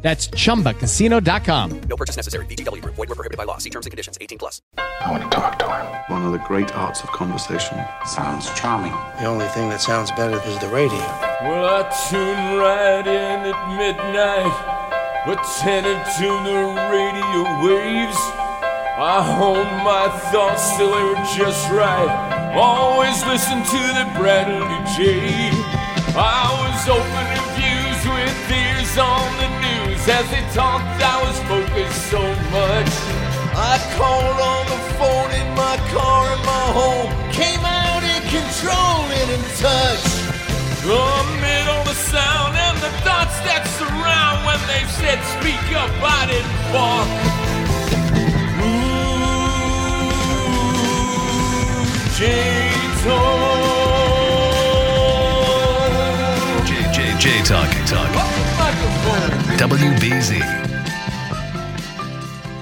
That's chumbacasino.com. No purchase necessary. VGW Group. Void were prohibited by law. See terms and conditions. 18 plus. I want to talk to him. One of the great arts of conversation. Sounds charming. The only thing that sounds better is the radio. Well, I tune right in at midnight, attended to the radio waves. I honed my thoughts till they were just right. Always listen to the Bradley Jay I was opening As they talked, I was focused so much. I called on the phone in my car in my home. Came out in control and in touch. Amid all the sound and the thoughts that surround when they said speak up, I didn't balk. Ooh, J-Tone. J, J, J Talk, Talk. WBZ.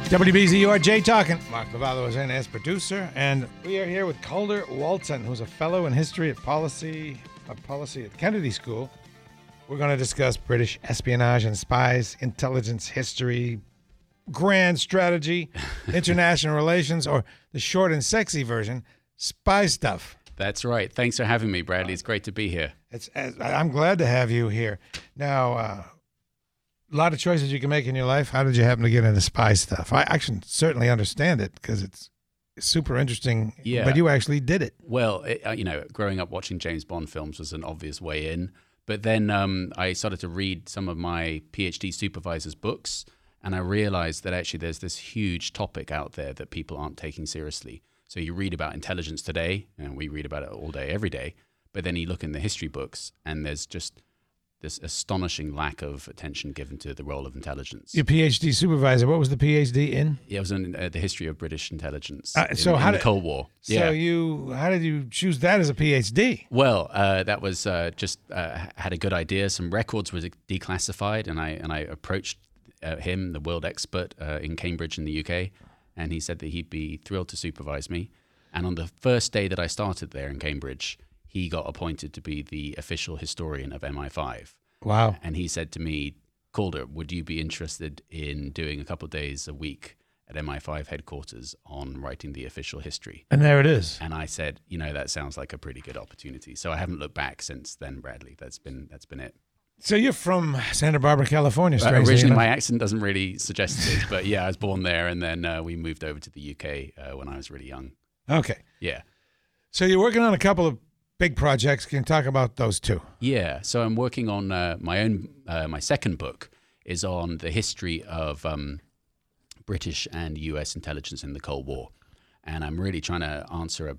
WBZ, you are Jay talking. Mark Lovallo is in as producer, and we are here with Calder Walton, who's a fellow in history at policy, uh, policy at Kennedy School. We're going to discuss British espionage and spies, intelligence history, grand strategy, international relations, or the short and sexy version, spy stuff. That's right. Thanks for having me, Bradley. It's great to be here. It's, I'm glad to have you here. Now, uh, a lot of choices you can make in your life. How did you happen to get into spy stuff? I, I can certainly understand it because it's super interesting. Yeah. But you actually did it. Well, it, uh, you know, growing up watching James Bond films was an obvious way in. But then um, I started to read some of my PhD supervisor's books, and I realized that actually there's this huge topic out there that people aren't taking seriously. So you read about intelligence today, and we read about it all day, every day. But then you look in the history books, and there's just this astonishing lack of attention given to the role of intelligence. Your PhD supervisor, what was the PhD in? Yeah, it was in uh, the history of British intelligence. Uh, so in, how in did the Cold War? So yeah. you, how did you choose that as a PhD? Well, uh, that was uh, just uh, had a good idea. Some records were declassified, and I and I approached uh, him, the world expert uh, in Cambridge in the UK, and he said that he'd be thrilled to supervise me. And on the first day that I started there in Cambridge, he got appointed to be the official historian of MI5. Wow. And he said to me, Calder, would you be interested in doing a couple of days a week at MI5 headquarters on writing the official history? And there it is. And I said, you know, that sounds like a pretty good opportunity. So I haven't looked back since then, Bradley. That's been that's been it. So you're from Santa Barbara, California. Uh, originally, enough. my accent doesn't really suggest it, but yeah, I was born there, and then uh, we moved over to the UK uh, when I was really young. Okay. Yeah. So you're working on a couple of big projects. Can talk about those two? Yeah, so I'm working on uh, my own. Uh, my second book is on the history of um, British and U.S. intelligence in the Cold War, and I'm really trying to answer a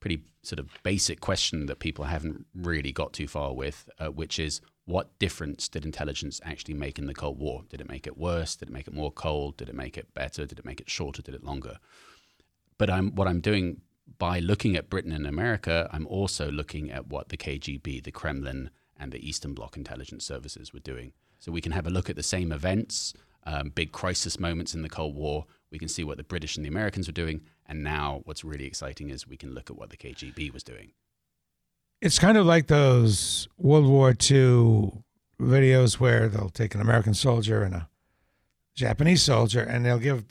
pretty sort of basic question that people haven't really got too far with, uh, which is what difference did intelligence actually make in the Cold War? Did it make it worse? Did it make it more cold? Did it make it better? Did it make it shorter? Did it longer? But I'm what I'm doing by looking at Britain and America, I'm also looking at what the KGB, the Kremlin, and the Eastern Bloc intelligence services were doing. So we can have a look at the same events, um, big crisis moments in the Cold War. We can see what the British and the Americans were doing. And now what's really exciting is we can look at what the KGB was doing. It's kind of like those World War II videos where they'll take an American soldier and a Japanese soldier, and they'll give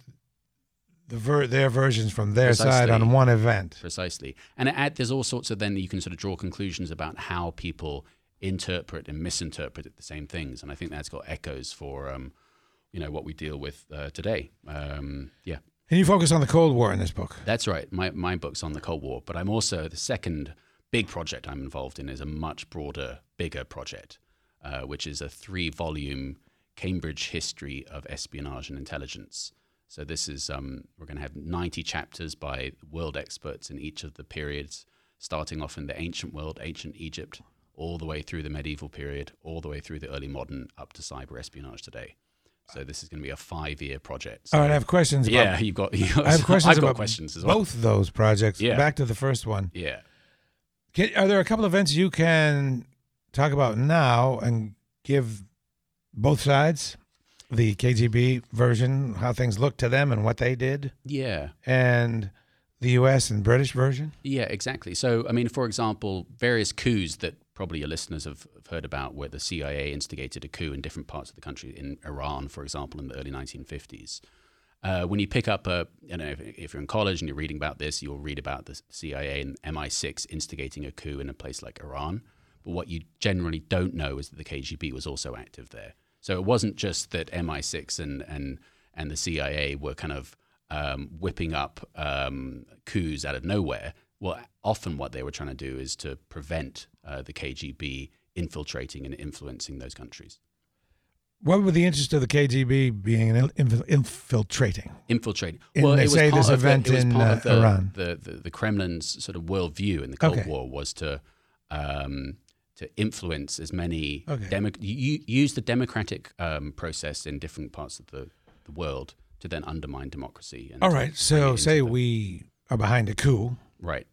the ver- their versions from their side on one event. Precisely. And add, there's all sorts of then you can sort of draw conclusions about how people interpret and misinterpret the same things. And I think that's got echoes for, um, you know, what we deal with uh, today. Um, yeah. And you focus on the Cold War in this book. That's right. My, my book's on the Cold War, but I'm also the second big project I'm involved in is a much broader, bigger project, uh, which is a three volume Cambridge history of espionage and intelligence. So this is um, we're going to have 90 chapters by world experts in each of the periods, starting off in the ancient world, ancient Egypt, all the way through the medieval period, all the way through the early modern, up to cyber espionage today. So this is going to be a five-year project. So, All right, I have questions. About, yeah, you've got. You've got I have questions I've got about questions as well. both those projects. Yeah. Back to the first one. Yeah. Can, are there a couple of events you can talk about now and give both sides the KGB version, how things looked to them and what they did, Yeah. and the U.S. and British version? Yeah, exactly. So, I mean, for example, various coups that probably your listeners have, have heard about, where the CIA instigated a coup in different parts of the country, in Iran, for example, in the early 1950s. Uh, when you pick up a, you know, if, if you're in college and you're reading about this, you'll read about the CIA and MI6 instigating a coup in a place like Iran. But what you generally don't know is that the KGB was also active there. So it wasn't just that MI6 and and and the CIA were kind of um, whipping up um, coups out of nowhere. Well, often what they were trying to do is to prevent uh, the KGB infiltrating and influencing those countries. What were the interests of the KGB being in inf- infiltrating? infiltrating. And well, they it was say part this of the- event in, uh, the, Iran. The, the, the Kremlin's sort of worldview in the Cold Okay. War was to um, to influence as many Okay. demo- u- use the democratic um, process in different parts of the, the world to then undermine democracy. And All right, so say the- we are behind a coup. right.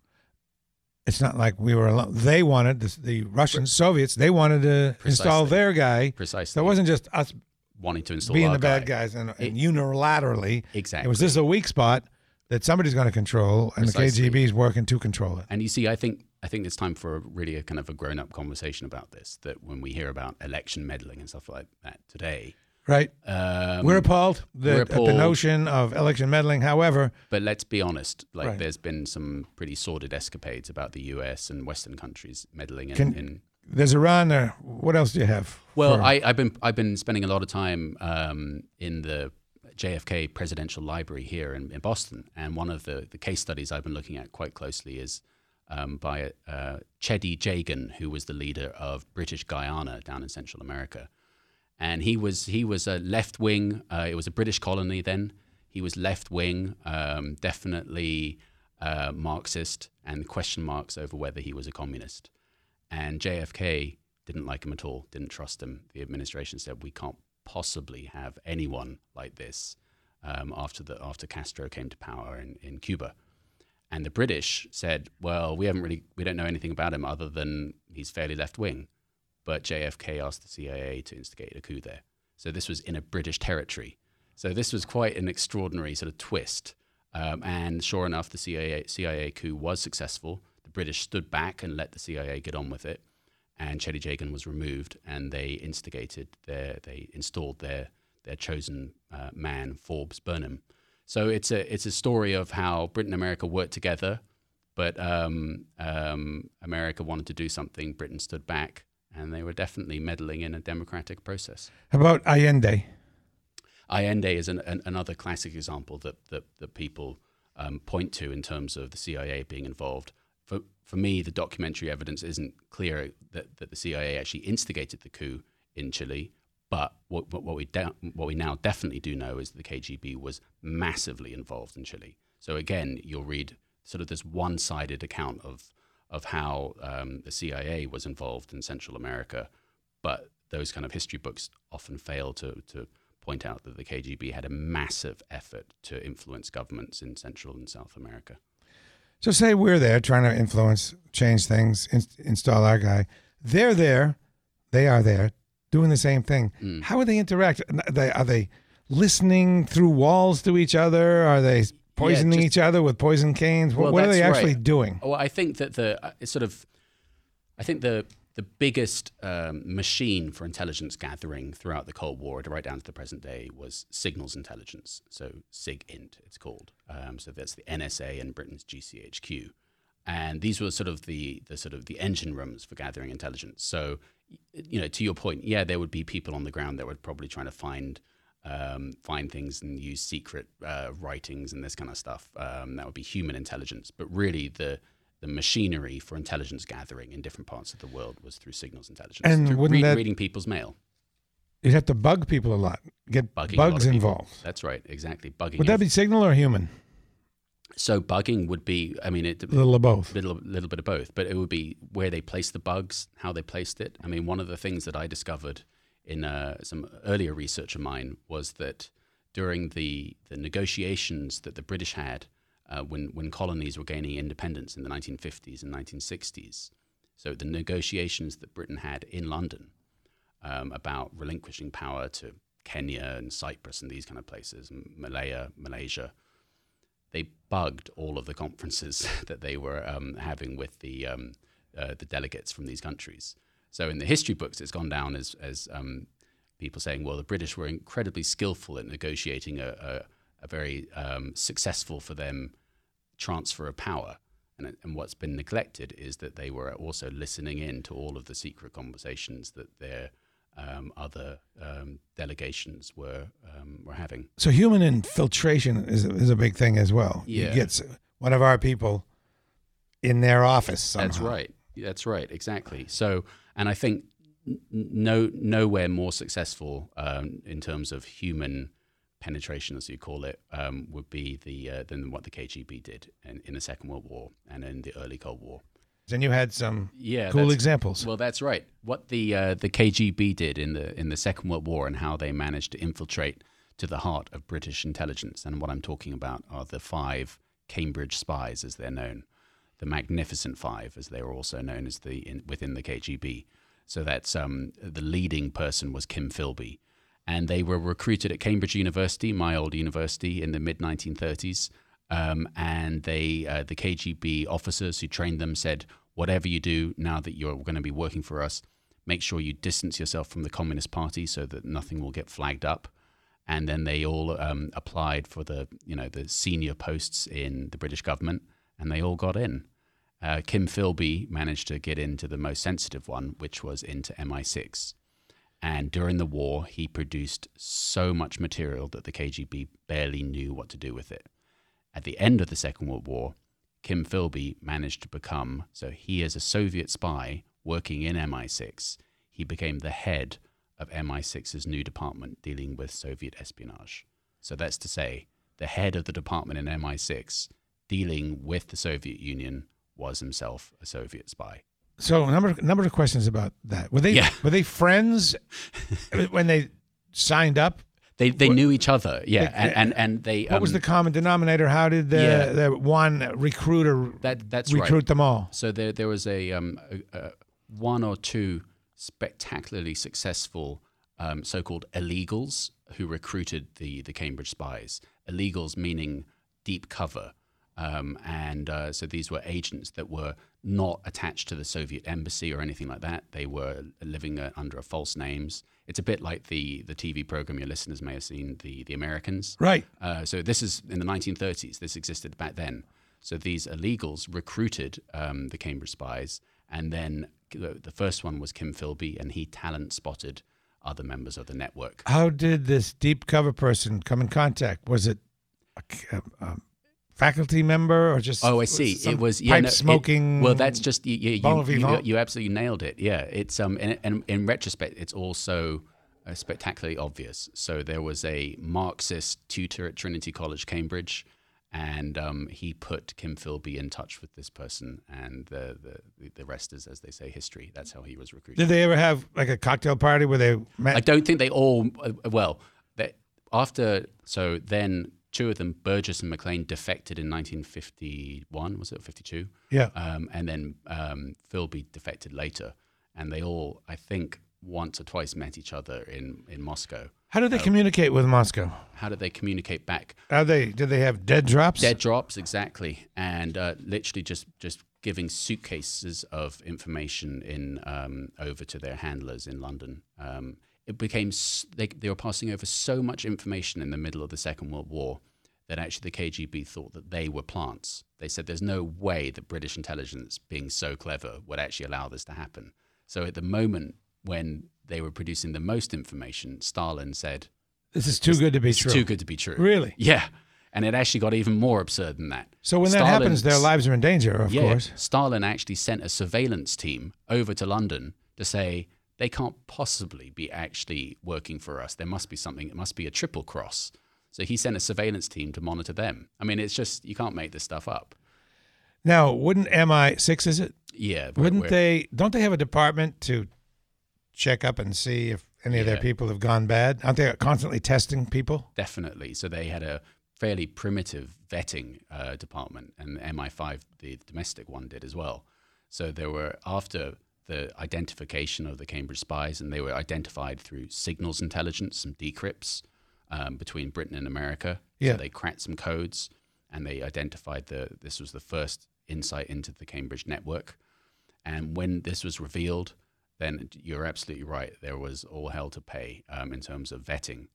It's not like we were alone. They wanted the, the Russians, Soviets. They wanted to install their guy. Precisely. So it wasn't just us wanting to install being the bad guy. guys and, and It- unilaterally. Exactly. It was this a weak spot that somebody's going to control, and Precisely. the KGB is working to control it. And you see, I think I think it's time for a, really a kind of a grown up conversation about this. That when we hear about election meddling and stuff like that today, Right? um, we're appalled, that, we're at the notion of election meddling. However, But let's be honest, like Right. there's been some pretty sordid escapades about the US and Western countries meddling in. Can- in there's Iran there. What else do you have? well, for- I, I've been I've been spending a lot of time um, in the JFK Presidential Library here in, in Boston, and one of the, the case studies I've been looking at quite closely is um, by uh, Cheddi Jagan, who was the leader of British Guyana down in Central America, and he was he was a left wing. Uh, it was a British colony then. He was left wing, um, definitely uh, Marxist, and question marks over whether he was a communist. And JFK didn't like him at all, didn't trust him. The administration said we can't possibly have anyone like this um, after the after Castro came to power in, in Cuba. And the British said, well, we haven't really we don't know anything about him other than he's fairly left wing. But JFK asked the CIA to instigate a coup there. So this was in a British territory. So this was quite an extraordinary sort of twist. Um, and sure enough, the CIA, CIA coup was successful. The British stood back and let the CIA get on with it. And Cheddi Jagan was removed, and they instigated their, they installed their their chosen uh, man, Forbes Burnham. So it's a it's a story of how Britain and America worked together, but um, um, America wanted to do something, Britain stood back, and they were definitely meddling in a democratic process. How about Allende? Allende is an, an, another classic example that that, that people um, point to in terms of the CIA being involved. For for me, the documentary evidence isn't clear that, that the CIA actually instigated the coup in Chile. But what, what, what we de- what we now definitely do know is that the KGB was massively involved in Chile. So again, you'll read sort of this one-sided account of of how um, the CIA was involved in Central America, but those kind of history books often fail to to point out that the KGB had a massive effort to influence governments in Central and South America. So say we're there trying to influence, change things, in, install our guy. They're there, they are there, doing the same thing. Mm. How would they interact? Are they, are they listening through walls to each other? Are they poisoning just- each other with poison canes? What, Well, what are they actually right. doing? Well, I think that the uh, sort of, I think the the biggest um, machine for intelligence gathering throughout the Cold War, right down to the present day, was signals intelligence. So SIGINT, it's called. Um, so that's the NSA and Britain's GCHQ, and these were sort of the the sort of the engine rooms for gathering intelligence. So, you know, to your point, yeah, there would be people on the ground that were probably trying to find um, find things and use secret uh, writings and this kind of stuff. Um, that would be human intelligence. But really, the the machinery for intelligence gathering in different parts of the world was through signals intelligence. And through read- that- reading people's mail, You'd have to bug people a lot, get bugging lot bugs people. involved. That's right, exactly. Bugging. Would that be signal or human? So? Bugging would be. I mean, it A little of both. little little bit of both, but it would be where they placed the bugs, how they placed it. I mean, one of the things that I discovered in uh, some earlier research of mine was that during the, the negotiations that the British had uh, when, when colonies were gaining independence in the 1950s and 1960s, so the negotiations that Britain had in London um, about relinquishing power to Kenya and Cyprus and these kind of places, Malaya, Malaysia, they bugged all of the conferences that they were um, having with the um, uh, the delegates from these countries. So in the history books, it's gone down as as um, people saying, well, the British were incredibly skillful at negotiating a, a, a very um, successful for them transfer of power. And, and what's been neglected is that they were also listening in to all of the secret conversations that their um, other um, delegations were um, were having. So human infiltration is is a big thing as well. Yeah. He gets one of our people in their office. Somehow. That's right. That's right. Exactly. So, and I think no nowhere more successful um, in terms of human penetration, as you call it, um, would be the uh, than what the KGB did in, in the Second World War and in the early Cold War. And you had some Yeah, cool examples. Well, that's right. What the uh, the KGB did in the in the Second World War and how they managed to infiltrate to the heart of British intelligence, and what I'm talking about are the five Cambridge spies, as they're known, the Magnificent Five, as they were also known as the in, within the KGB. So that's um, the leading person was Kim Philby, and they were recruited at Cambridge University, my old university, in the mid 1930s. Um, and they, uh, the KGB officers who trained them said, whatever you do now that you're going to be working for us, make sure you distance yourself from the Communist Party so that nothing will get flagged up. And then they all um, applied for the, you know, the senior posts in the British government, and they all got in. Uh, Kim Philby managed to get into the most sensitive one, which was into MI6. And during the war, he produced so much material that the KGB barely knew what to do with it. At the end of the Second World War, Kim Philby managed to become, so he is a Soviet spy working in MI6. He became the head of MI6's new department dealing with Soviet espionage. So that's to say, the head of the department in MI6 dealing with the Soviet Union was himself a Soviet spy. So a number number of questions about that. Were they Yeah. were they friends when they signed up? They they What- knew each other, yeah, and and, and they. What was um, the common denominator? How did the Yeah. the one recruiter That that's recruit right. them all? So there there was a, um, a, a one or two spectacularly successful um, so-called illegals who recruited the the Cambridge spies. Illegals meaning deep cover, um, and uh, so these were agents that were not attached to the Soviet embassy or anything like that. They were living uh, under false names. It's a bit like the the TV program your listeners may have seen, the the Americans. Right. Uh, so this is in the 1930s. This existed back then. So these illegals recruited um, the Cambridge spies, and then the, first one was Kim Philby, and he talent spotted other members of the network. How did this deep cover person come in contact? Was it a, a- a faculty member or just? Oh, I see. It was yeah, pipe no, it- smoking. well, that's just you. You, you, you absolutely nailed it. Yeah, it's um, and, and in retrospect, it's also uh, spectacularly obvious. So there was a Marxist tutor at Trinity College, Cambridge, and um, he put Kim Philby in touch with this person, and the the, the rest is, as they say, history. That's how he was recruited. Did they ever have like a cocktail party where they met? I don't think they all. Uh, well, they, after so then two of them, Burgess and Maclean, defected in 1951. Was it 52? Yeah. Um, and then um, Philby defected later, and they all, I think, once or twice met each other in in Moscow. How did they communicate with Moscow? How did they communicate back? Are they did they have dead drops? Dead drops, exactly, and uh, literally just just giving suitcases of information in um, over to their handlers in London. Um, it became s- they they were passing over so much information in the middle of the Second World War that actually the KGB thought that they were plants. They said there's no way that British intelligence, being so clever, would actually allow this to happen. So at the moment when they were producing the most information, Stalin said, This is too good to be true. too good to be true." Really? Yeah. And it actually got even more absurd than that. So when that happens, their lives are in danger, of yeah, course. Stalin actually sent a surveillance team over to London to say they can't possibly be actually working for us. There must be something. It must be a triple cross. So he sent a surveillance team to monitor them. I mean, it's just you can't make this stuff up. Now, wouldn't MI6 is it? Yeah, we're- Wouldn't we're- they? Don't they have a department to check up and see if any of their people have gone bad? Aren't they constantly testing people? Definitely. So they had a fairly primitive vetting uh, department, and MI5, the domestic one, did as well. So there were after the identification of the Cambridge spies, and they were identified through signals intelligence, some decrypts um, between Britain and America. Yeah. So they cracked some codes, and they identified the this was the first insight into the Cambridge network. And when this was revealed, then you're absolutely right. There was all hell to pay um, in terms of vetting,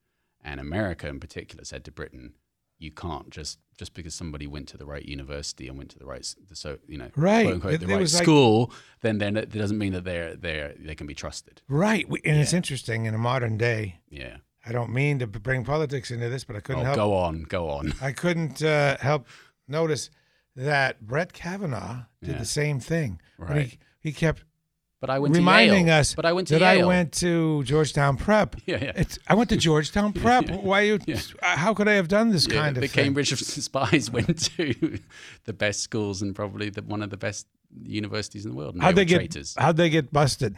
and America in particular said to Britain, "You can't just just because somebody went to the right university and went to the right, so you know, Right. quote unquote, the it right like- school, then then it doesn't mean that they're they they can be trusted. Right. And it's interesting in a modern day. Yeah. I don't mean to bring politics into this, but I couldn't Oh, help. go on, go on. I couldn't uh, help notice that Brett Kavanaugh did Yeah. the same thing. Right. He, he kept But I went reminding to Yale. us But I went to that I went to Georgetown Prep. Yeah, yeah. It's, I went to Georgetown Prep. Why you? Yeah. How could I have done this Yeah, kind the of thing? The Cambridge spies went to the best schools and probably the, one of the best universities in the world. How'd they they get? traitors. How'd they get busted?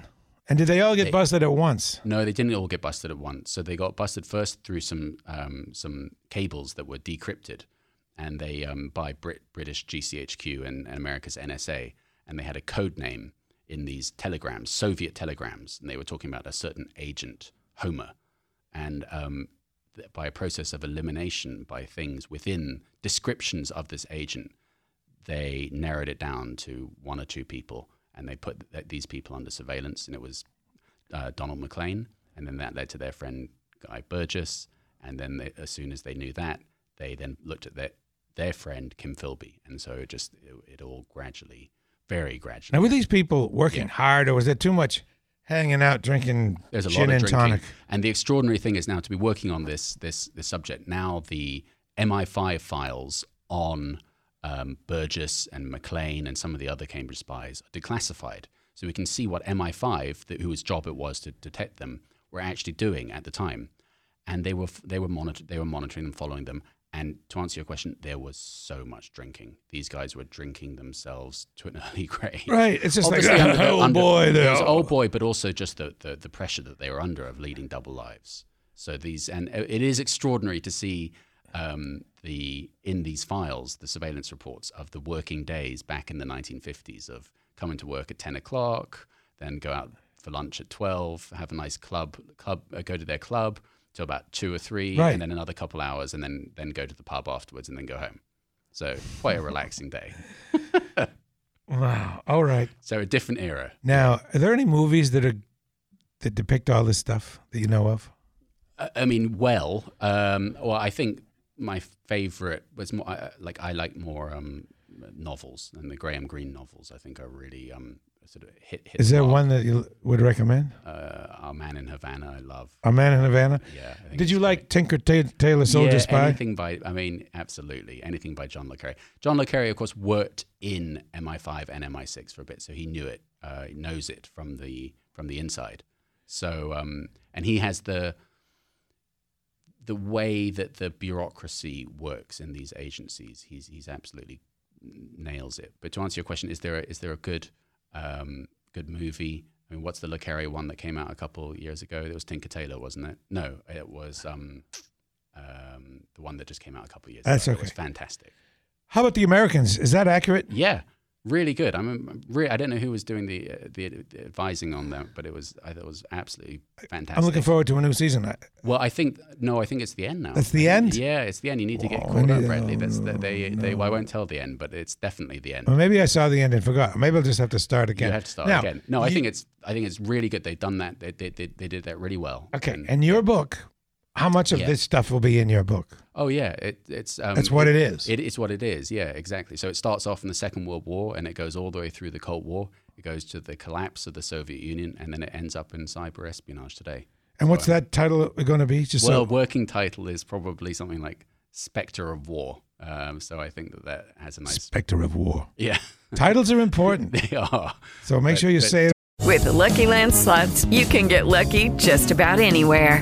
And did they all get They- busted at once? No, they didn't all get busted at once. So they got busted first through some um, some cables that were decrypted, and they um, by Brit- British GCHQ and, and America's NSA, and they had a code name in these telegrams, Soviet telegrams, and they were talking about a certain agent, Homer, and um, th- by a process of elimination by things within descriptions of this agent, they narrowed it down to one or two people, and they put th- these people under surveillance, and it was uh, Donald Maclean, and then that led to their friend Guy Burgess, and then they, as soon as they knew that, they then looked at their their friend Kim Philby, and so it just it, it all gradually, very gradually. Now, were these people working Yeah. hard, or was it too much hanging out, drinking There's a gin lot of and drinking, tonic? and the extraordinary thing is now to be working on this this this subject. Now the MI5 files on um, Burgess and Maclean and some of the other Cambridge spies are declassified, so we can see what MI5, th- whose job it was to detect them, were actually doing at the time, and they were they were monitor- they were monitoring them, following them. And to answer your question, there was so much drinking. These guys were drinking themselves to an early grave. Right. It's just like, under oh under- boy, it was oh boy, but also just the, the the pressure that they were under of leading double lives. So these, and it is extraordinary to see um, the in these files the surveillance reports of the working days back in the 1950s of coming to work at 10 o'clock, then go out for lunch at 12, have a nice club club uh, go to their club till about two or three, Right. and then another couple hours, and then then go to the pub afterwards, and then go home. So quite a relaxing day. Wow. All right. So a different era. Now, are there any movies that are that depict all this stuff that you know of? I I mean, well, um, well, I think my favorite was more uh, like I like more um, novels and the Graham Greene novels. I think are really um, sort of hit. hit Is the there mark. one that you would recommend? Uh, Our Man in Havana, I love. A Man in Havana. Yeah. Did you like Tinker Ta- Tailor Soldier yeah, Spy? anything by, I mean, absolutely anything by John le Carre. John le Carre, of course, worked in MI5 and MI6 for a bit, so he knew it, uh, he knows it from the from the inside. So, um, and he has the the way that the bureaucracy works in these agencies. He's he's absolutely nails it. But to answer your question, is there a, is there a good um, good movie? I mean, what's the Le Carre one that came out a couple of years ago? It was Tinker Tailor, wasn't it? No, it was um, um, the one that just came out a couple of years That's ago. It was okay. fantastic. How about the Americans? Is that accurate? Yeah, really good. I'm re- I don't know who was doing the, uh, the the advising on that, but it was I thought it was absolutely fantastic. I'm looking forward to a new season. Well, I think no, I think it's the end now. That's the end? Yeah, it's the end. You need to get Oh, caught up, Bradley. That's the, they they. Well, I won't tell the end, but it's definitely the end. Well, maybe I saw the end and forgot. Maybe I'll just have to start again. You have to start Now, again. No, I think it's I think it's really good. They've done that. They they they, they did that really well. Okay, And- and your book, how much of Yeah. this stuff will be in your book? oh yeah, it, it's um, That's what it is. It is what it is. Yeah, exactly. So it starts off in the Second World War and it goes all the way through the Cold War. It goes to the collapse of the Soviet Union and then it ends up in cyber espionage today. And what's that title going to be? Just well, so working title is probably something like Spectre of War. Um, so I think that that has a nice. Spectre of War. yeah, Titles are important, they are. so make But- sure you but- say it. With the Lucky Land slots, you can get lucky just about anywhere.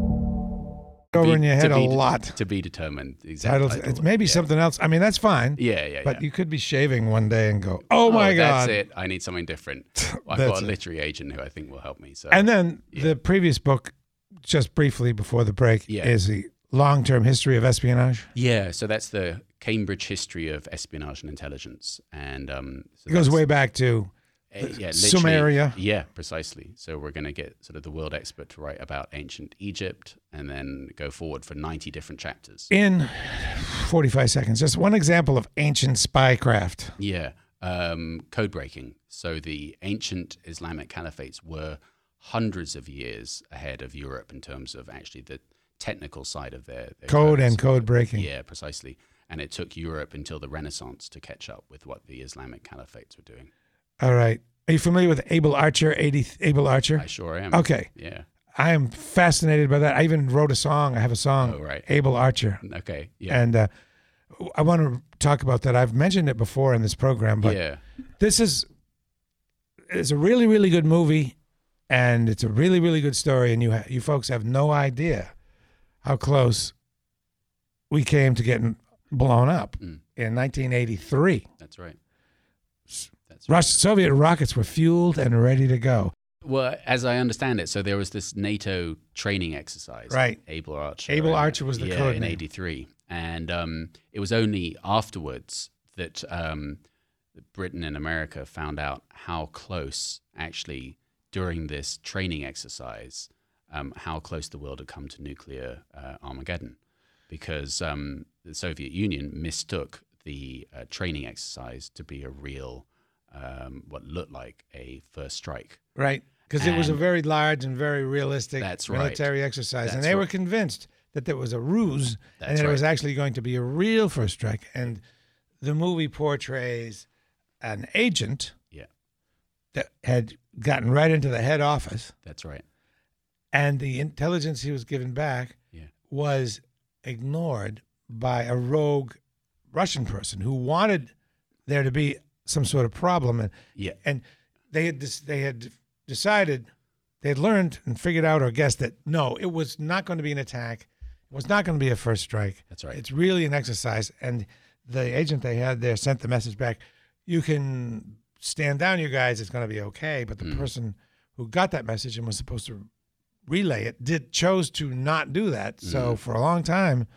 Over in your head a be, lot. To be determined. Exactly. Titles. It's maybe something else. I mean, that's fine. Yeah, yeah, But yeah. you could be shaving one day and go, "Oh, my god!" That's it. I need something different. I've got a it. literary agent who I think will help me. So And then the previous book, just briefly before the break, Yeah. is the long-term history of espionage. Yeah, so that's the Cambridge history of espionage and intelligence, and um, so It goes way back to uh, yeah, Sumeria. Yeah, precisely. So we're going to get sort of the world expert to write about ancient Egypt, and then go forward for ninety different chapters. in 45 seconds. Just one example of ancient spycraft. Yeah, um, code breaking. So the ancient Islamic caliphates were hundreds of years ahead of Europe in terms of actually the technical side of their, their Code codes. and code breaking. Yeah, precisely. And it took Europe until the Renaissance to catch up with what the Islamic caliphates were doing. All right. Are you familiar with Able Archer? 80, Able Archer? I sure am. Okay. Yeah. I am fascinated by that. I even wrote a song. I have a song, Oh, right. Able Archer. Okay. Yeah. And uh, I want to talk about that. I've mentioned it before in this program, but yeah. this is it's a really really good movie and it's a really really good story and you ha- you folks have no idea how close we came to getting blown up Mm. in 1983 That's right. That's right. Soviet rockets were fueled and ready to go Well, as I understand it, so there was this NATO training exercise. Right. Able Archer. Able Archer was the yeah, code in name. '83, and um, it was only afterwards that um, Britain and America found out how close, actually, during this training exercise, um, how close the world had come to nuclear uh, Armageddon, because um, the Soviet Union mistook the uh, training exercise to be a real, um, what looked like a first strike. right because it was a very large and very realistic That's right. military exercise and That's they were convinced that there was a ruse and That's that it was actually going to be a real first strike and the movie portrays an agent Yeah, that had gotten right into the head office, that's right. and the intelligence he was given back Yeah. was ignored by a rogue Russian person who wanted there to be some sort of problem, and Yeah. and they had dis- they had decided they had learned and figured out or guessed that no, it was not going to be an attack, it was not going to be a first strike. That's right. It's really an exercise, and the agent they had there sent the message back. You can stand down, you guys. It's going to be okay. But the Mm. person who got that message and was supposed to relay it did chose to not do that. Mm. So for a long time,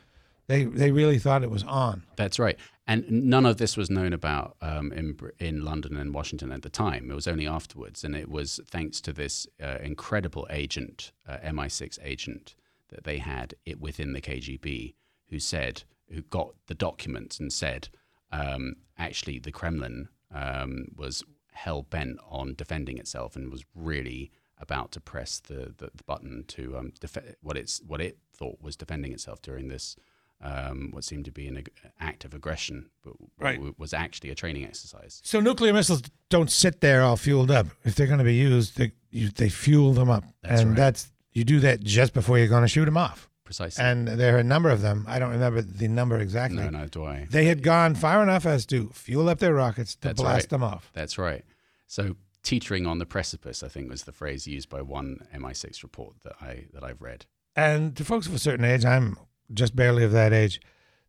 they they really thought it was on. That's right. And none of this was known about um, in in London and Washington at the time. It was only afterwards, and it was thanks to this uh, incredible agent, uh, MI6 agent, that they had it within the KGB, who said, who got the documents and said, um, actually, the Kremlin um, was hell bent on defending itself and was really about to press the, the, the button to um, what it's what it thought was defending itself during this um, what seemed to be an ag- act of aggression, but Right. w- was actually a training exercise. So nuclear missiles don't sit there all fueled up. If they're going to be used, they you, they fuel them up, That's and right. that's you do that just before you're going to shoot them off. Precisely. And there are a number of them. I don't remember the number exactly. no, no, do I? They had gone far enough as to fuel up their rockets to That's blast right. them off. That's right. So teetering on the precipice, I think, was the phrase used by one MI6 report that I that I've read. And to folks of a certain age, I'm just barely of that age.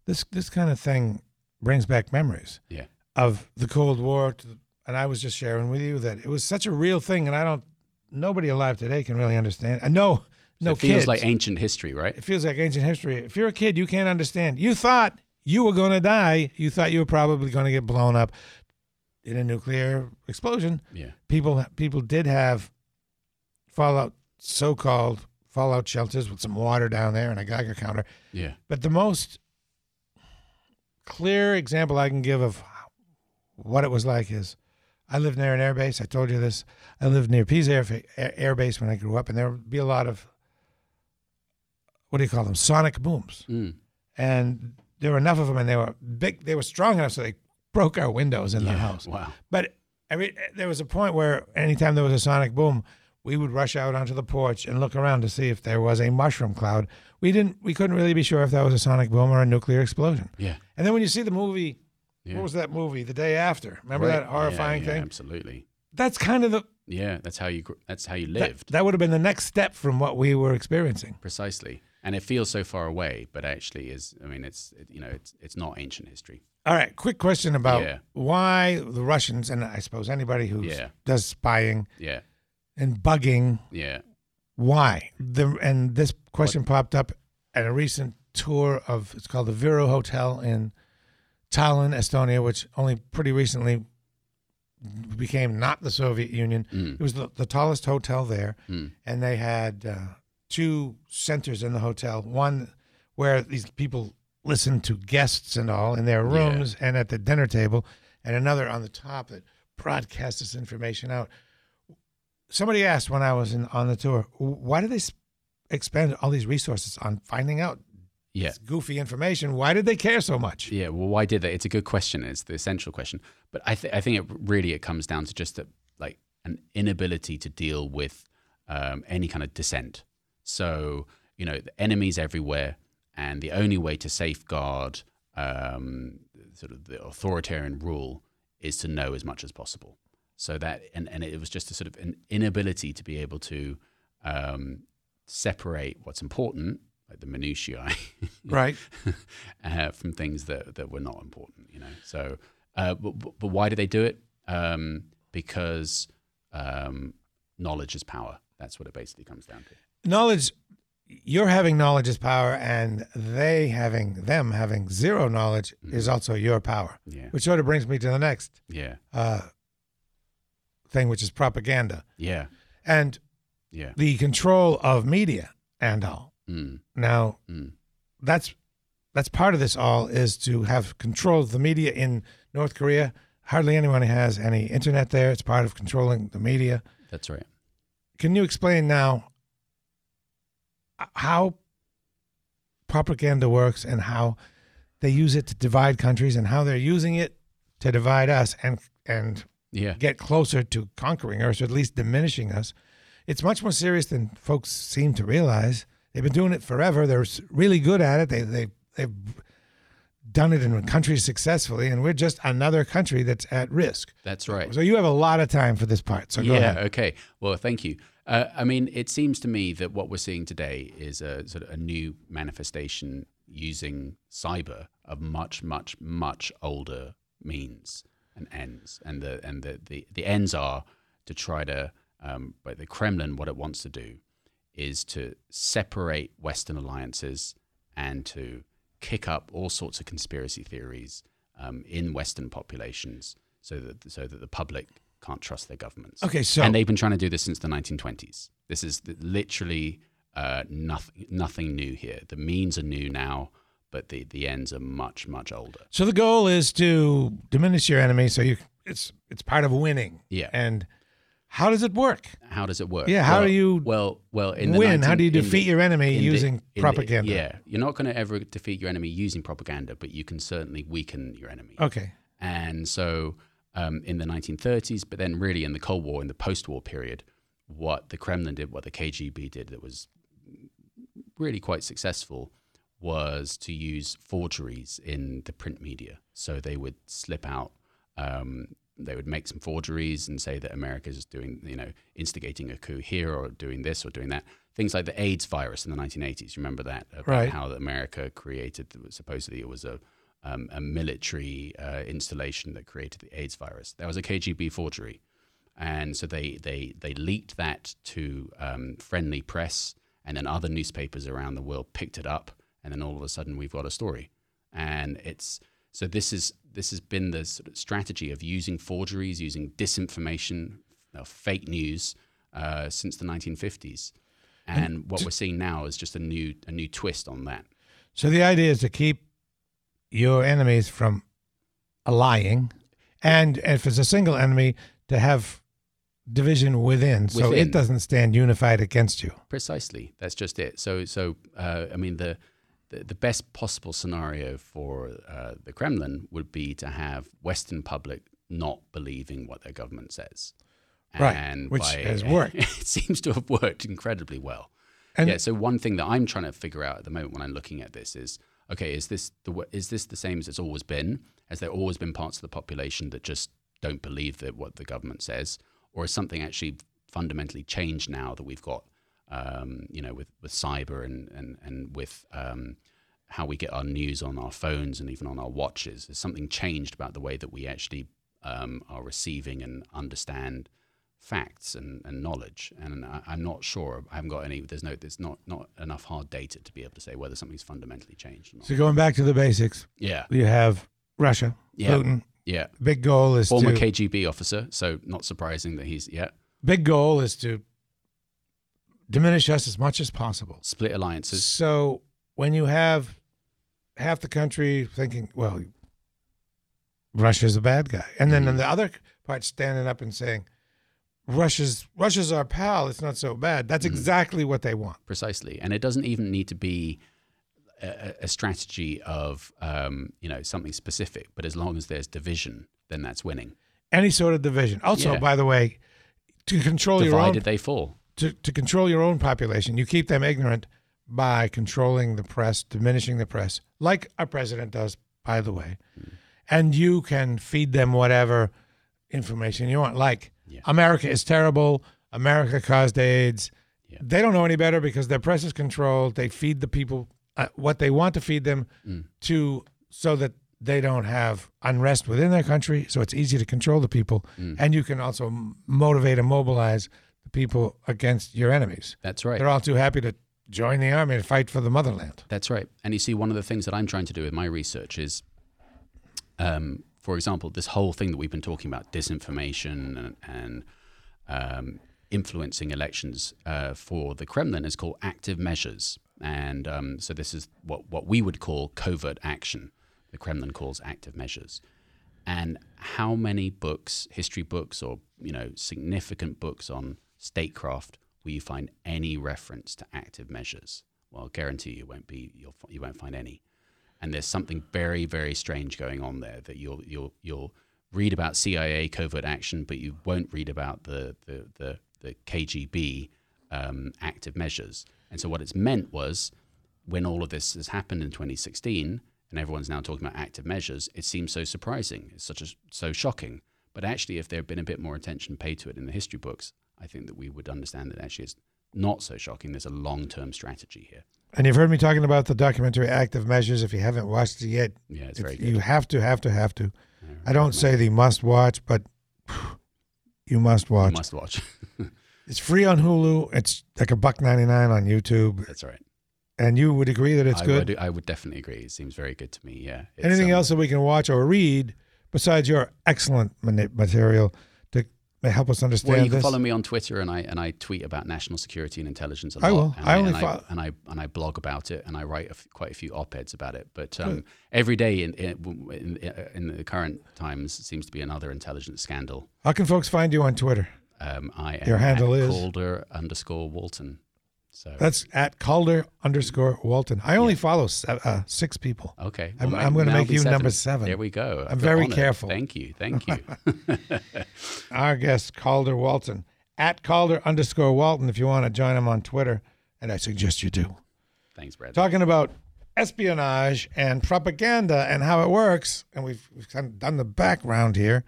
This this kind of thing brings back memories Yeah. of the Cold War. The, and I was just sharing with you that it was such a real thing, and I don't. Nobody alive today can really understand. I know, no it feels kids. like ancient history, right? It feels like ancient history. If you're a kid, you can't understand. You thought you were going to die, you thought you were probably going to get blown up in a nuclear explosion. Yeah. People people did have fallout, so-called fallout shelters with some water down there and a Geiger counter. Yeah. But the most clear example I can give of what it was like is I lived near an air base. I told you this. I lived near Pease Air, air Base when I grew up, and there would be a lot of what do you call them? Sonic booms. Mm. And there were enough of them, and they were big. They were strong enough so they broke our windows in the house. wow. But every there was a point where anytime there was a sonic boom, we would rush out onto the porch and look around to see if there was a mushroom cloud. We didn't. We couldn't really be sure if that was a sonic boom or a nuclear explosion. Yeah. And then when you see the movie, Yeah. what was that movie? The day after. Remember Right. that horrifying Yeah, yeah, thing? Absolutely. That's kind of the Yeah, that's how you that's how you that, lived. that would have been the next step from what we were experiencing. Precisely. And it feels so far away, but actually is I mean it's it, you know, it's it's not ancient history. All right, quick question about why the Russians and I suppose anybody who does spying Yeah. And bugging, Yeah. why? The and this question popped up at a recent tour of it's called the Viru Hotel in Tallinn, Estonia, which only pretty recently became not the Soviet Union. Mm. It was the, the tallest hotel there, Mm. and they had uh, two centers in the hotel. One where these people listened to guests and all in their Yeah. rooms and at the dinner table, and another on the top that broadcasts this information out. Somebody asked when I was in, on the tour, why do they expend all these resources on finding out Yeah. goofy information? Why did they care so much? Yeah, well, why did they? It's a good question. It's the essential question. But I, th- I think it really it comes down to just a, like an inability to deal with um, any kind of dissent. So you know, the enemies everywhere, and the only way to safeguard um, sort of the authoritarian rule is to know as much as possible. So that and, and it was just a sort of an inability to be able to um, separate what's important, like the minutiae, Right. uh, from things that, that were not important, you know. So, uh, but, but- why do they do it? Um, because um, knowledge is power. That's what it basically comes down to. Knowledge, you're having knowledge is power, and they having them having zero knowledge is also your power. Yeah. Which sort of brings me to the next Yeah, uh, thing, which is propaganda yeah, and yeah. the control of media and all. Mm, Now, mm. that's that's part of this all is to have control of the media in North Korea. Hardly anyone has any internet there. It's part of controlling the media. That's right. Can you explain now how propaganda works and how they use it to divide countries and how they're using it to divide us and and Yeah, get closer to conquering us or at least diminishing us? It's much more serious than folks seem to realize. They've been doing it forever. They're really good at it. They they they've done it in countries successfully, and we're just another country that's at risk. that's right. So you have a lot of time for this part. So go yeah. ahead. Okay. Well, thank you. Uh, I mean, it seems to me that what we're seeing today is a sort of a new manifestation using cyber of much, much, much older means and ends, and the and the the, the ends are to try to, um, but the Kremlin, what it wants to do, is to separate Western alliances and to kick up all sorts of conspiracy theories um, in Western populations, so that so that the public can't trust their governments. Okay, so- and they've been trying to do this since the 1920s. This is literally uh, nothing nothing new here. The means are new now, but the the ends are much much older. So the goal is to diminish your enemy. So you, it's it's part of winning. Yeah. And how does it work? How does it work? Yeah, how Well- do you well well in the win? 19 How do you in the- defeat your enemy in the- using the- propaganda? yeah, you're not going to ever defeat your enemy using propaganda, but you can certainly weaken your enemy. Okay. And so um, in the 1930s, but then really in the Cold War, in the post war period, what the Kremlin did, what the KGB did that was really quite successful was to use forgeries in the print media. So they would slip out, um, they would make some forgeries and say that America is doing, you know, instigating a coup here or doing this or doing that. Things like the AIDS virus in the 1980s. Remember that? About Right. how America created, supposedly it was a, um, a military uh, installation that created the AIDS virus. That was a KGB forgery. And so they, they, they leaked that to um, friendly press, and then other newspapers around the world picked it up, and then all of a sudden we've got a story. and it's so this is this has been the sort of strategy of using forgeries, using disinformation, fake news uh, since the 1950s, and, what we're seeing now is just a new a new twist on that. So the idea is to keep your enemies from lying, and if it's a single enemy, to have division within, so it doesn't stand unified against you. Precisely. That's just it. So, so uh, I mean, the, the the best possible scenario for uh, the Kremlin would be to have Western public not believing what their government says, Right, and which has worked. it seems to have worked incredibly well. And- yeah. So one thing that I'm trying to figure out at the moment when I'm looking at this is, okay, is this the is this the same as it's always been? Has there always been parts of the population that just don't believe that what the government says, or is something actually fundamentally changed now that we've got, um, you know, with, with cyber and and and with um, how we get our news on our phones and even on our watches? Has something changed about the way that we actually um, are receiving and understand facts and, and knowledge? And I, I'm not sure. I haven't got any. There's no. There's not not enough hard data to be able to say whether something's fundamentally changed or not. So going back to the basics, Yeah. you have Russia, Yeah. Putin. Yeah. Big goal is Former to KGB officer, so not surprising that he's yeah. big goal is to diminish us as much as possible. Split alliances. So when you have half the country thinking, well, Russia's a bad guy, and then Mm-hmm. the other part standing up and saying, Russia's Russia's our pal. It's not so bad. That's Mm-hmm. exactly what they want. Precisely, and it doesn't even need to be a, a strategy of um, you know something specific, but as long as there's division, then that's winning. Any sort of division. Also, Yeah. by the way, to control your own Divided they fall. To, to control your own population, you keep them ignorant by controlling the press, diminishing the press, like our president does, by the way. Hmm. And you can feed them whatever information you want. Like, America is terrible. America caused AIDS. They don't know any better because their press is controlled. They feed the people uh, what they want to feed them hmm. to so that they don't have unrest within their country. So it's easy to control the people. Hmm. And you can also motivate and mobilize people against your enemies. That's right. They're all too happy to join the army and fight for the motherland. That's right. And you see, one of the things that I'm trying to do with my research is, um, for example, this whole thing that we've been talking about, disinformation and, and um, influencing elections uh, for the Kremlin is called active measures. And um, so this is what, what we would call covert action. The Kremlin calls active measures. And how many books, history books, or you know, significant books on statecraft will you find any reference to active measures? Well, I guarantee you won't be. You'll, you won't find any. And there's something very, very strange going on there that you'll you'll you'll read about CIA covert action, but you won't read about the the the, the KGB um, active measures. And so what it's meant was when all of this has happened in 2016 and everyone's now talking about active measures, it seems so surprising. It's such a, so shocking. But actually, if there had been a bit more attention paid to it in the history books, I think that we would understand that actually it's not so shocking. There's a long term strategy here. And you've heard me talking about the documentary Active Measures. If you haven't watched it yet, Yeah, it's very good. you have to, have to, have to. I don't say the must watch, but you must watch. Must watch. It's free on Hulu. It's like a buck ninety nine on YouTube. That's right. And you would agree that it's I good. Would, I would definitely agree. It seems very good to me. Yeah. Anything um, else that we can watch or read besides your excellent material help us understand Well, you can this? follow me on Twitter, and I and I tweet about national security and intelligence a lot. I will. And I only and follow- and I and I blog about it, and I write a f- quite a few op-eds about it. But um, every day in in, in in the current times seems to be another intelligence scandal. How can folks find you on Twitter? Um, I am Your handle is? Calder underscore Walton. So That's at Calder underscore Walton. I only follow se- uh, six people. Okay. I'm, I'm going to make you seven. number seven. There we go. I'm very honored. careful. Thank you. Thank you. Our guest, Calder Walton. At Calder underscore Walton if you want to join him on Twitter. And I suggest you do. Thanks, Brad. Talking about espionage and propaganda and how it works. And we've, we've kind of done the background here.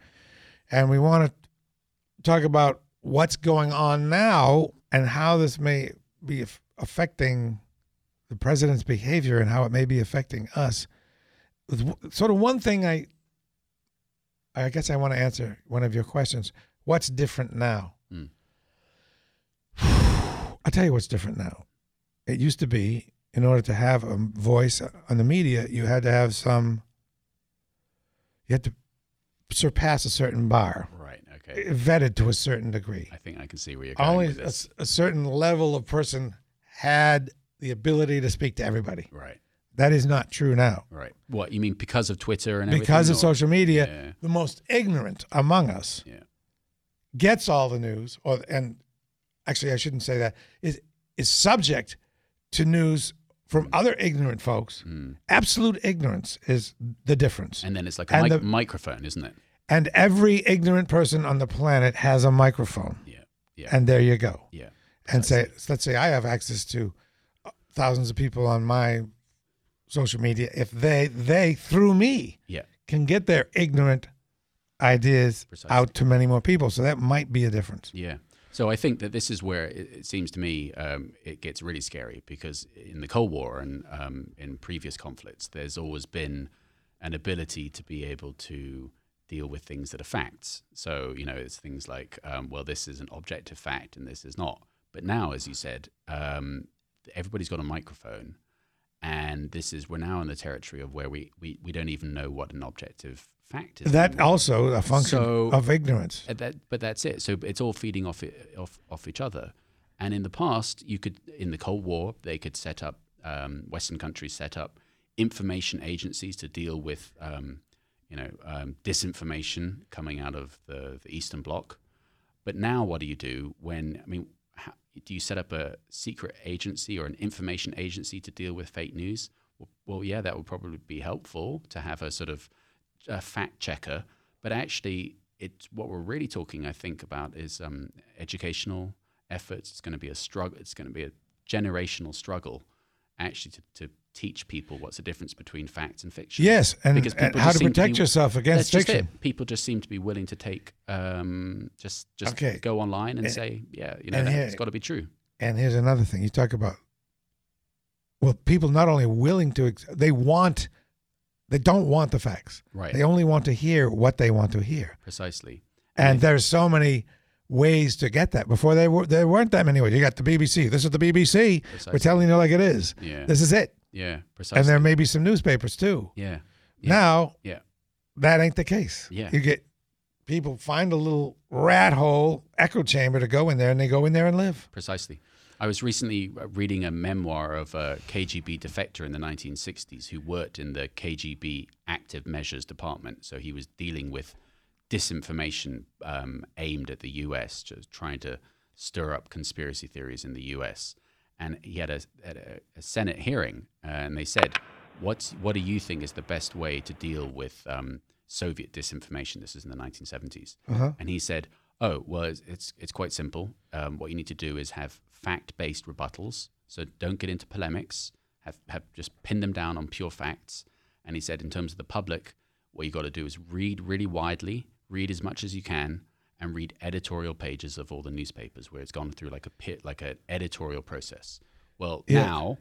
And we want to talk about what's going on now and how this may be aff- affecting the president's behavior and how it may be affecting us. Sort of one thing I, I guess I want to answer one of your questions. What's different now? Hmm. I'll tell you what's different now. It used to be in order to have a voice on the media, you had to have some. You had to surpass a certain bar. Okay. vetted to a certain degree. I think I can see where you're going Only with a, this. s- a certain level of person had the ability to speak to everybody. Right. That is not true now. Right. What you mean because of Twitter and Because of or- social media, Yeah. the most ignorant among us Yeah. gets all the news, or and actually, I shouldn't say that is is subject to news from mm. other ignorant folks. Mm. Absolute ignorance is the difference. And then it's like a mic- the- microphone, isn't it? And every ignorant person on the planet has a microphone. Yeah. Yeah. And there you go. Yeah. And say, let's say I have access to uh, thousands of people on my social media. If they they through me Yeah. can get their ignorant ideas Precisely. out to many more people, so that might be a difference. Yeah. So I think that this is where it, it seems to me um, it gets really scary because in the Cold War and um, in previous conflicts, there's always been an ability to be able to deal with things that are facts. So you know, it's things like, um, well, this is an objective fact and this is not. But now, as you said, um, everybody's got a microphone, and this is we're now in the territory of where we we, we don't even know what an objective fact is. That anymore. also a function So- of ignorance. Uh, That, but that's it. So it's all feeding off, off off each other. And in the past, you could in the Cold War, they could set up um, Western countries set up information agencies to deal with um, you know um, disinformation coming out of the, the Eastern Bloc. But now, what do you do when? I mean, how, do you set up a secret agency or an information agency to deal with fake news? Well, yeah, that would probably be helpful to have a sort of a fact checker. But actually, it's what we're really talking, I think, about is um, educational efforts. It's going to be a struggle. It's going to be a generational struggle, actually, to, to teach people what's the difference between facts and fiction. Yes, and- Because and people how to protect be- yourself against fiction. it. People just seem to be willing to take, um, just just Okay. go online and And- say, yeah, you know, that, here- it's got to be true. And here's another thing you talk about. Well, people not only willing to, they want, they don't want the facts. Right. They only want to hear what they want to hear. Precisely. And there's so many ways to get that. Before they were, there weren't that many ways. You got the BBC. This is the BBC. We're telling you like it is. Yeah. This is it. Yeah, precisely. And there may be some newspapers too. Yeah. yeah. Now, Yeah. that ain't the case. Yeah. You get people find a little rat hole echo chamber to go in there and they go in there and live. Precisely. I was recently uh, reading a memoir of a KGB defector in the 1960s who worked in the KGB Active Measures Department. So he was dealing with disinformation um, aimed at the US, just trying to stir up conspiracy theories in the US. And he had a, had a, a Senate hearing, uh, and they said, What's, What do you think is the best way to deal with um, Soviet disinformation? This is in the 1970s. Uh-huh. And he said, "Oh, well, it's it's, it's quite simple. Um, what you need to do is have fact-based rebuttals. So don't get into polemics. Have have just pin them down on pure facts." And he said, in terms of the public, what you got to do is read really widely, read as much as you can, and read editorial pages of all the newspapers where it's gone through like a pit, like an editorial process. Well, Yeah. now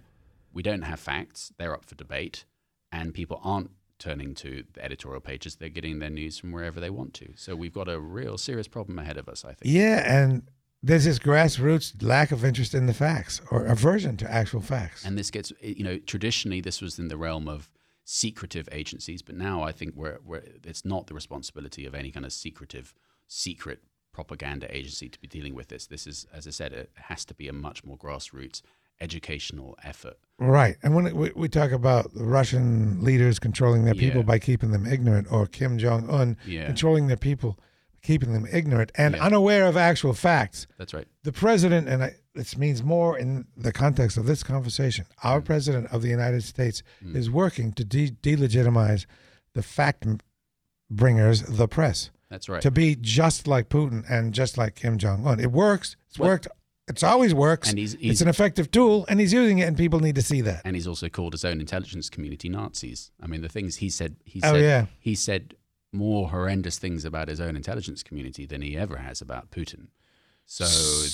we don't have facts; they're up for debate, and people aren't turning to the editorial pages. They're getting their news from wherever they want to. So we've got a real serious problem ahead of us, I think. Yeah, and there's this grassroots lack of interest in the facts or aversion to actual facts. And this gets, you know, traditionally this was in the realm of secretive agencies, but now I think we're, we're, it's not the responsibility of any kind of secretive, secret propaganda agency to be dealing with this. This is, as I said, it has to be a much more grassroots educational effort. Right. And when we, we talk about the Russian leaders controlling their people Yeah. by keeping them ignorant, or Kim Jong un Yeah. controlling their people, keeping them ignorant and Yeah. unaware of actual facts, That's right. the president, and I, this means more in the context of this conversation, our Mm. president of the United States is working to de- delegitimize the fact bringers, the press. That's right. To be just like Putin and just like Kim Jong un. It works. It's Well- worked. It's always works. And he's- he's, it's an effective tool, and he's using it, and people need to see that. and he's also called his own intelligence community Nazis. I mean, the things he said, he Oh, said, yeah. he said more horrendous things about his own intelligence community than he ever has about Putin. So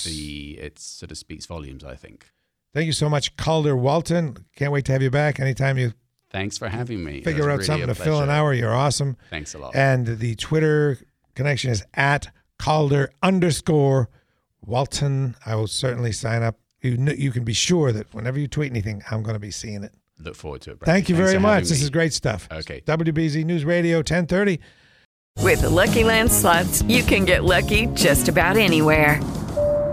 the it sort of speaks volumes, I think. Thank you so much, Calder Walton. Can't wait to have you back anytime you Thanks for having me. Figure out really something a to fill an hour. You're awesome. Thanks a lot. And the Twitter connection is at Calder underscore Walton. I will certainly sign up you kn- you can be sure that whenever you tweet anything, I'm going to be seeing it. Look forward to it. Bradley. Thank you Thanks very much. This me. is great stuff. Okay. WBZ News Radio 1030. With the Lucky Land slots, you can get lucky just about anywhere.